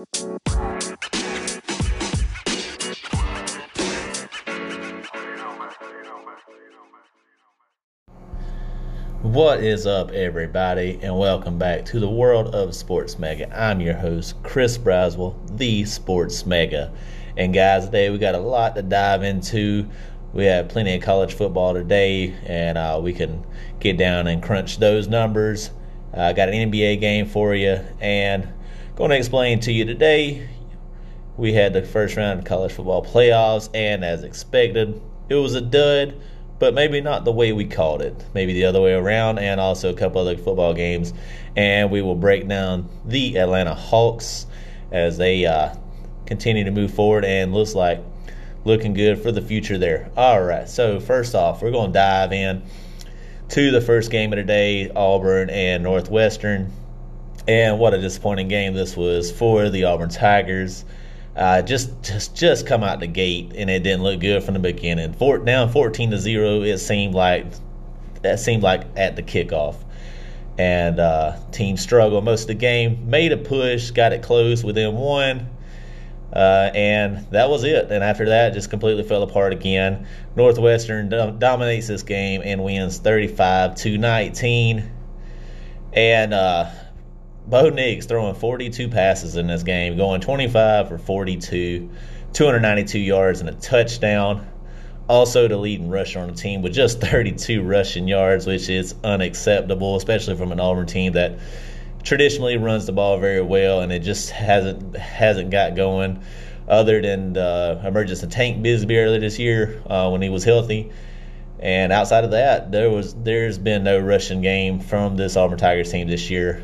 What is up, everybody, and welcome back to the world of Sports Mega. I'm your host, Chris Braswell, the Sports Mega. And guys, today we got a lot to dive into. We have plenty of college football today, and uh, we can get down and crunch those numbers. I uh, got an NBA game for you, and going to explain to you today. We had the first round of college football playoffs, and as expected, it was a dud but maybe not the way we called it. Maybe the other way around, and also a couple other football games. And we will break down the Atlanta Hawks as they uh, continue to move forward and looks like looking good for the future there. All right, so first off, we're going to dive in to the first game of the day Auburn and Northwestern. And what a disappointing game this was for the Auburn Tigers. Uh, just just just come out the gate and it didn't look good from the beginning. Four, down fourteen to zero, it seemed like that seemed like at the kickoff, and uh, team struggled most of the game. Made a push, got it close within one, uh, and that was it. And after that, just completely fell apart again. Northwestern dom- dominates this game and wins thirty five to nineteen, and uh, Bo Nix throwing 42 passes in this game, going 25 for 42, 292 yards and a touchdown. Also, the leading rusher on the team with just 32 rushing yards, which is unacceptable, especially from an Auburn team that traditionally runs the ball very well, and it just hasn't hasn't got going. Other than the emergence of Tank Bigsby earlier this year uh, when he was healthy, and outside of that, there was there's been no rushing game from this Auburn Tigers team this year.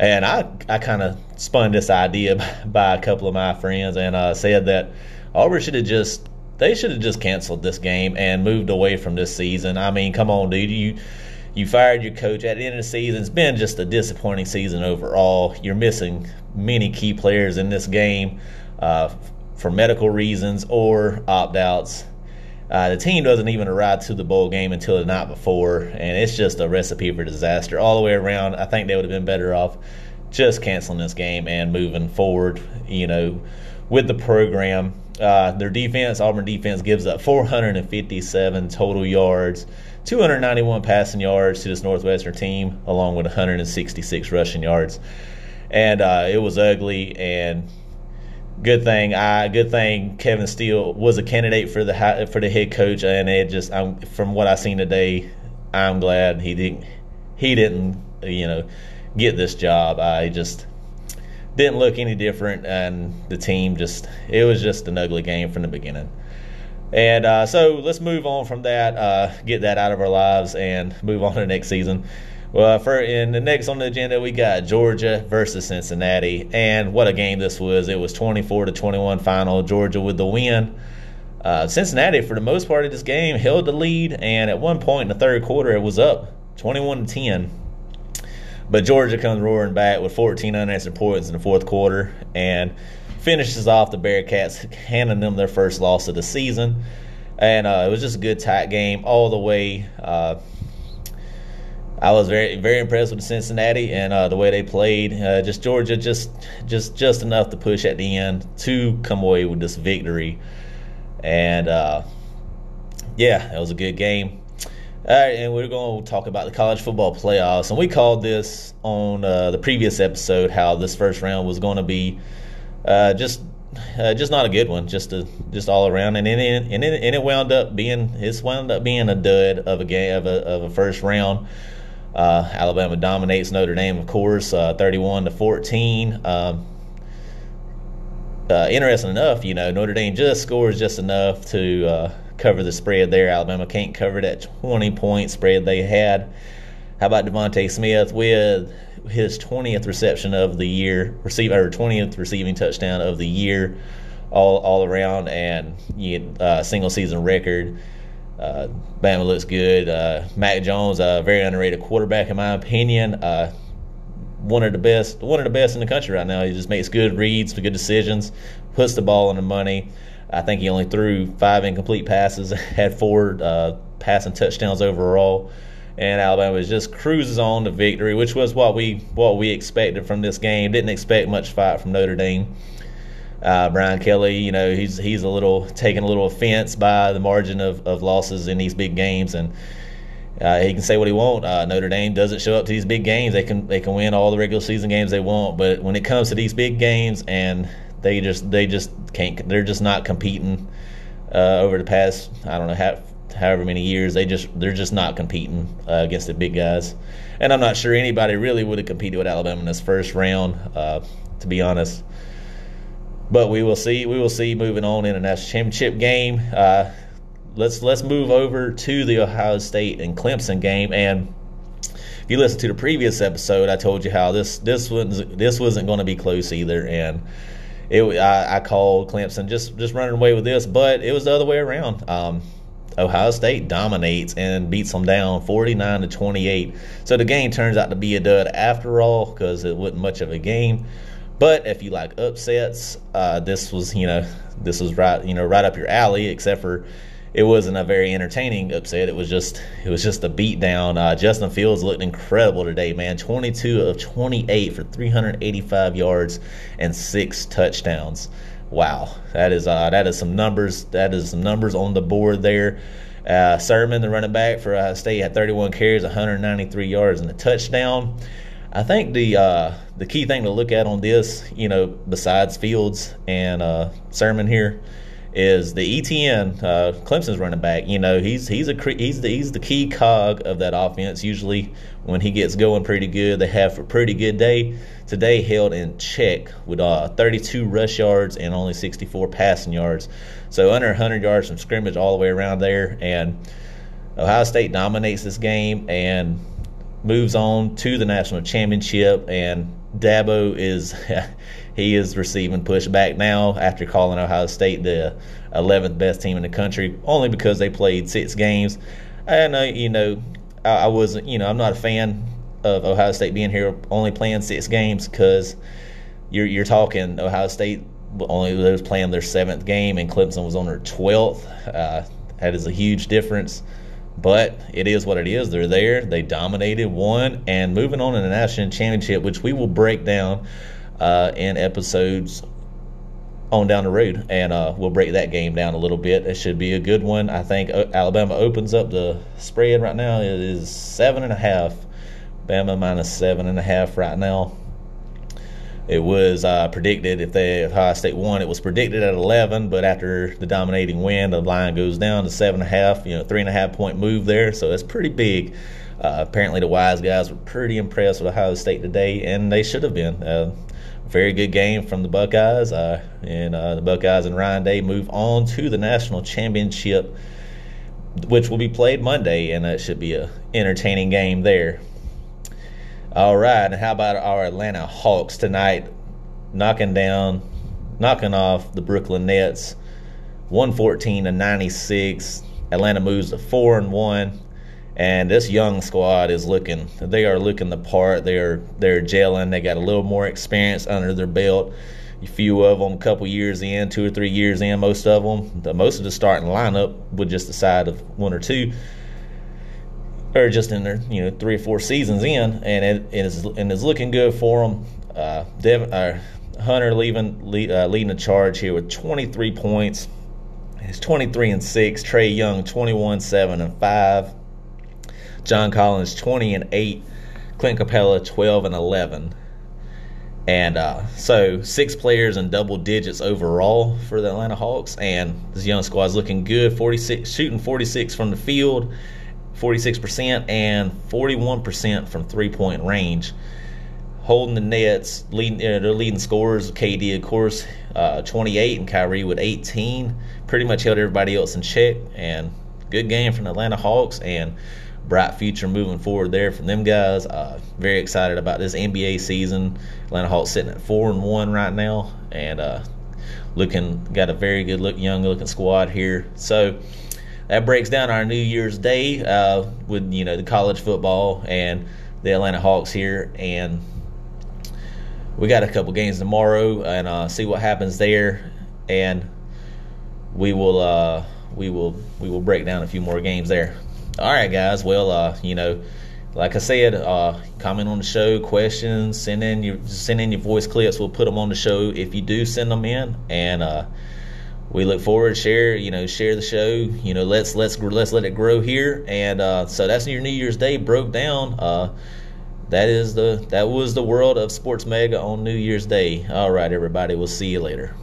And I, I kind of spun this idea by a couple of my friends and uh, said that Auburn should have just they should have just canceled this game and moved away from this season. I mean, come on, dude, you you fired your coach at the end of the season. It's been just a disappointing season overall. You're missing many key players in this game uh, for medical reasons or opt outs. Uh, the team doesn't even arrive to the bowl game until the night before, and it's just a recipe for disaster all the way around. I think they would have been better off just canceling this game and moving forward, you know, with the program. Uh, their defense, Auburn defense, gives up 457 total yards, 291 passing yards to this Northwestern team, along with 166 rushing yards. And uh, it was ugly, and good thing I good thing Kevin Steele was a candidate for the for the head coach, and it just I'm, from what I seen today, I'm glad he didn't he didn't you know get this job. I just didn't look any different, and the team just it was just an ugly game from the beginning. And uh, so let's move on from that, uh, get that out of our lives, and move on to the next season. Well, for in the next on the agenda, we got Georgia versus Cincinnati, and what a game this was! It was 24 to 21 final. Georgia with the win. Uh, Cincinnati, for the most part of this game, held the lead, and at one point in the third quarter, it was up 21 to 10. But Georgia comes roaring back with 14 unanswered points in the fourth quarter and finishes off the Bearcats, handing them their first loss of the season. And uh, it was just a good tight game all the way. Uh, I was very very impressed with Cincinnati and uh, the way they played. Uh, just Georgia, just just just enough to push at the end to come away with this victory. And uh, yeah, it was a good game. All right, and we're going to talk about the college football playoffs. And we called this on uh, the previous episode how this first round was going to be uh, just uh, just not a good one, just a, just all around, and it, and it and it wound up being it's wound up being a dud of a game of a, of a first round. Uh, Alabama dominates Notre Dame, of course, uh, 31 to 14. Um, uh, interesting enough, you know, Notre Dame just scores just enough to uh, cover the spread there. Alabama can't cover that 20 point spread they had. How about DeVonta Smith with his 20th reception of the year, receive or 20th receiving touchdown of the year, all all around, and you uh, single season record. Uh, Bama looks good. Uh, Mac Jones, a very underrated quarterback in my opinion. Uh, one of the best, one of the best in the country right now. He just makes good reads, good decisions, puts the ball on the money. I think he only threw five incomplete passes, had four uh, passing touchdowns overall, and Alabama just cruises on to victory, which was what we what we expected from this game. Didn't expect much fight from Notre Dame. Uh, Brian Kelly, you know, he's he's a little taking a little offense by the margin of, of losses in these big games, and uh, he can say what he wants. Uh, Notre Dame doesn't show up to these big games. They can they can win all the regular season games they want, but when it comes to these big games, and they just they just can't. They're just not competing uh, over the past I don't know how, however many years. They just they're just not competing uh, against the big guys, and I'm not sure anybody really would have competed with Alabama in this first round, uh, to be honest. But we will see. We will see moving on in a national championship game. Uh, let's let's move over to the Ohio State and Clemson game. And if you listen to the previous episode, I told you how this this wasn't this wasn't going to be close either, and it I, I, called Clemson just just running away with this, but it was the other way around. Um, Ohio State dominates and beats them down 49 to 28. So the game turns out to be a dud after all because it wasn't much of a game. But if you like upsets, uh, this was you know this was right you know right up your alley. Except for it wasn't a very entertaining upset. It was just it was just a beatdown. Uh, Justin Fields looked incredible today, man. 22 of 28 for 385 yards and six touchdowns. Wow, that is uh, that is some numbers. That is some numbers on the board there. Uh, Sermon, the running back for Ohio State, had 31 carries, 193 yards, and a touchdown. I think the uh, the key thing to look at on this, you know, besides Fields and uh, Sermon here, is the Etienne uh, Clemson's running back. You know, he's he's a he's the he's the key cog of that offense. Usually, when he gets going pretty good, they have a pretty good day. Today held in check with uh, 32 rush yards and only 64 passing yards, so under 100 yards from scrimmage all the way around there. And Ohio State dominates this game and moves on to the national championship. And Dabo is he is receiving pushback now after calling Ohio State the 11th best team in the country, only because they played six games. And uh, you know, I, I wasn't, you know, I'm not a fan of Ohio State being here only playing six games because you're you're talking Ohio State only was playing their seventh game and Clemson was on their twelfth. Uh, that is a huge difference. But it is what it is. They're there. They dominated, won, and moving on to the national championship, which we will break down uh, in episodes on down the road, and uh, we'll break that game down a little bit. It should be a good one. I think uh, Alabama opens up the spread right now. It is seven and a half. Bama minus seven and a half right now. It was uh, predicted if they if Ohio State won, it was predicted at 11, but after the dominating win, the line goes down to seven and a half. You know, three and a half point move there, so that's pretty big. Uh, apparently, the wise guys were pretty impressed with Ohio State today, and they should have been. Uh, very good game from the Buckeyes, uh, and uh, the Buckeyes and Ryan Day move on to the national championship, which will be played Monday, and it should be a entertaining game there. All right, and how about our Atlanta Hawks tonight, knocking down, knocking off the Brooklyn Nets, one fourteen to ninety six. Atlanta moves to four and one and this young squad is looking they are looking the part. They're they're gelling. They got a little more experience under their belt. A few of them a couple years in two or three years in most of them the, most of the starting lineup would just decide of one or two or just in their you know three or four seasons in and it, it is and it's looking good for them uh, Devin, uh, Hunter leaving lead, uh, leading the charge here with 23 points. He's 23 and 6 Trae Young 21 7 and 5 John Collins 20 and 8, Clint Capela 12 and 11. And uh, so six players in double digits overall for the Atlanta Hawks, and this young squad's looking good. 46 shooting 46 from the field, 46% and 41% from three point range. Holding the nets, leading uh, their leading scorers. KD, of course, uh, 28, and Kyrie with 18. Pretty much held everybody else in check. And good game from the Atlanta Hawks. And bright future moving forward there from them guys. Uh, very excited about this NBA season. Atlanta Hawks sitting at four and one right now, and uh, looking got a very good look, young looking squad here. So that breaks down our New Year's Day uh, with you know the college football and the Atlanta Hawks here, and we got a couple games tomorrow, and uh, see what happens there, and we will uh, we will we will break down a few more games there. all right, guys. Well, uh, you know, like I said, uh, comment on the show, questions, send in your send in your voice clips. We'll put them on the show if you do send them in, and uh, we look forward share you know share the show. You know, let's let's let's let it grow here. And uh, so that's your New Year's Day broke down. Uh, that is the that was the world of Sports Mega on New Year's Day. All right, everybody. We'll see you later.